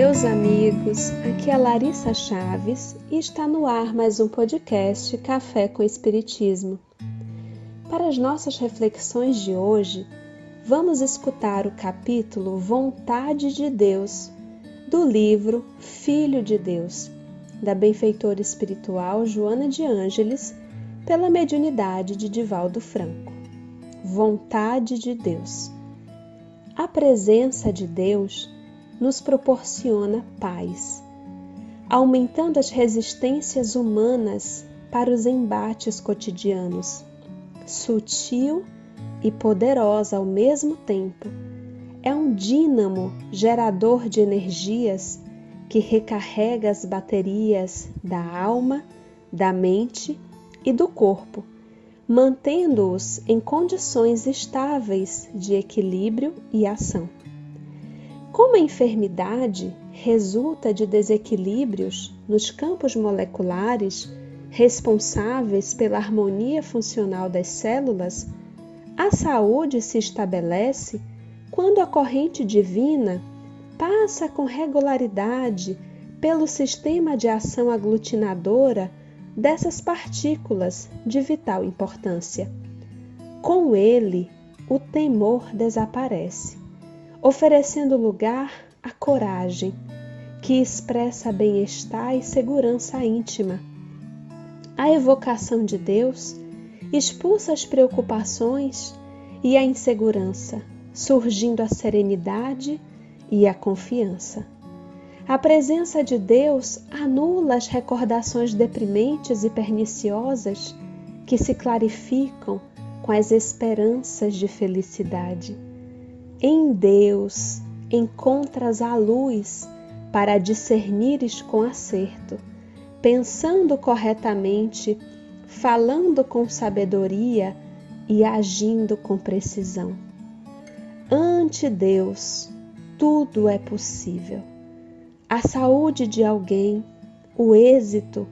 meus amigos, aqui é Larissa Chaves e está no ar mais um podcast Café com Espiritismo. Para as nossas reflexões de hoje, vamos escutar o capítulo Vontade de Deus, do livro Filho de Deus, da benfeitora espiritual Joana de Ângeles, pela mediunidade de Divaldo Franco. Vontade de Deus. A presença de Deus nos proporciona paz, aumentando as resistências humanas para os embates cotidianos. Sutil e poderosa ao mesmo tempo, é um dínamo gerador de energias que recarrega as baterias da alma, da mente e do corpo, mantendo-os em condições estáveis de equilíbrio e ação. Como a enfermidade resulta de desequilíbrios nos campos moleculares responsáveis pela harmonia funcional das células, a saúde se estabelece quando a corrente divina passa com regularidade pelo sistema de ação aglutinadora dessas partículas de vital importância. Com ele, o temor desaparece oferecendo lugar à coragem, que expressa bem-estar e segurança íntima. A evocação de Deus expulsa as preocupações e a insegurança, surgindo a serenidade e a confiança. A presença de Deus anula as recordações deprimentes e perniciosas que se clarificam com as esperanças de felicidade. Em Deus encontras a luz para discernires com acerto, pensando corretamente, falando com sabedoria e agindo com precisão. Ante Deus, tudo é possível. A saúde de alguém, o êxito,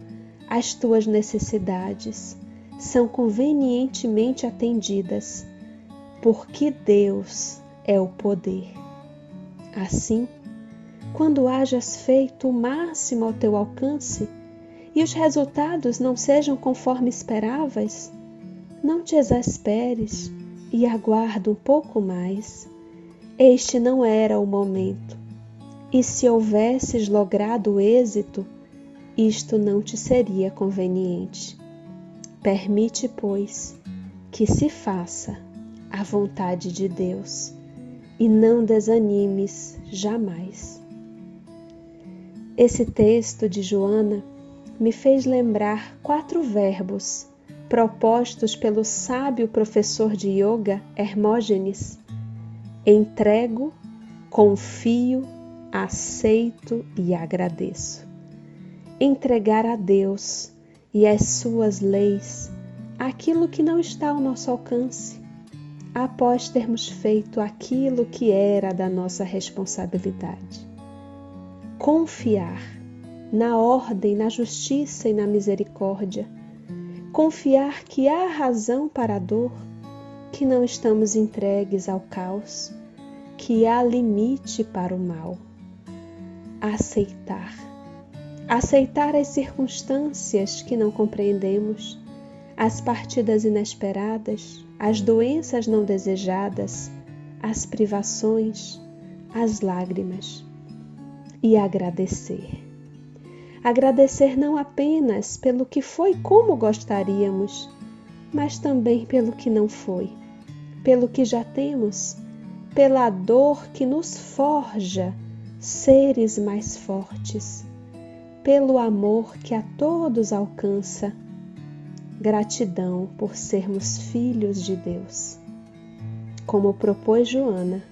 as tuas necessidades são convenientemente atendidas, porque Deus é o poder. Assim, quando hajas feito o máximo ao teu alcance e os resultados não sejam conforme esperavas, não te exasperes e aguarda um pouco mais. Este não era o momento. E se houvesses logrado êxito, isto não te seria conveniente. Permite, pois, que se faça a vontade de Deus e não desanimes jamais. Esse texto de Joana me fez lembrar quatro verbos propostos pelo sábio professor de yoga Hermógenes: entrego, confio, aceito e agradeço. Entregar a Deus e às suas leis aquilo que não está ao nosso alcance após termos feito aquilo que era da nossa responsabilidade. Confiar na ordem, na justiça e na misericórdia. Confiar que há razão para a dor, que não estamos entregues ao caos, que há limite para o mal. Aceitar. Aceitar as circunstâncias que não compreendemos, as partidas inesperadas, as doenças não desejadas, as privações, as lágrimas e agradecer. Agradecer não apenas pelo que foi como gostaríamos, mas também pelo que não foi, pelo que já temos, pela dor que nos forja seres mais fortes, pelo amor que a todos alcança gratidão por sermos filhos de Deus. Como propôs Joana,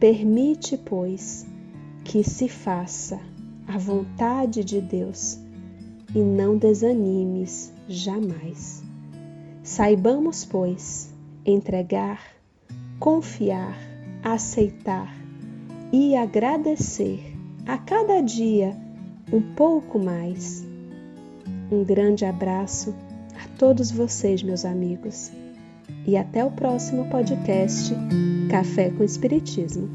permite, pois, que se faça a vontade de Deus e não desanimes jamais. Saibamos, pois, entregar, confiar, aceitar e agradecer a cada dia um pouco mais. Um grande abraço a todos vocês, meus amigos. E até o próximo podcast Café com Espiritismo.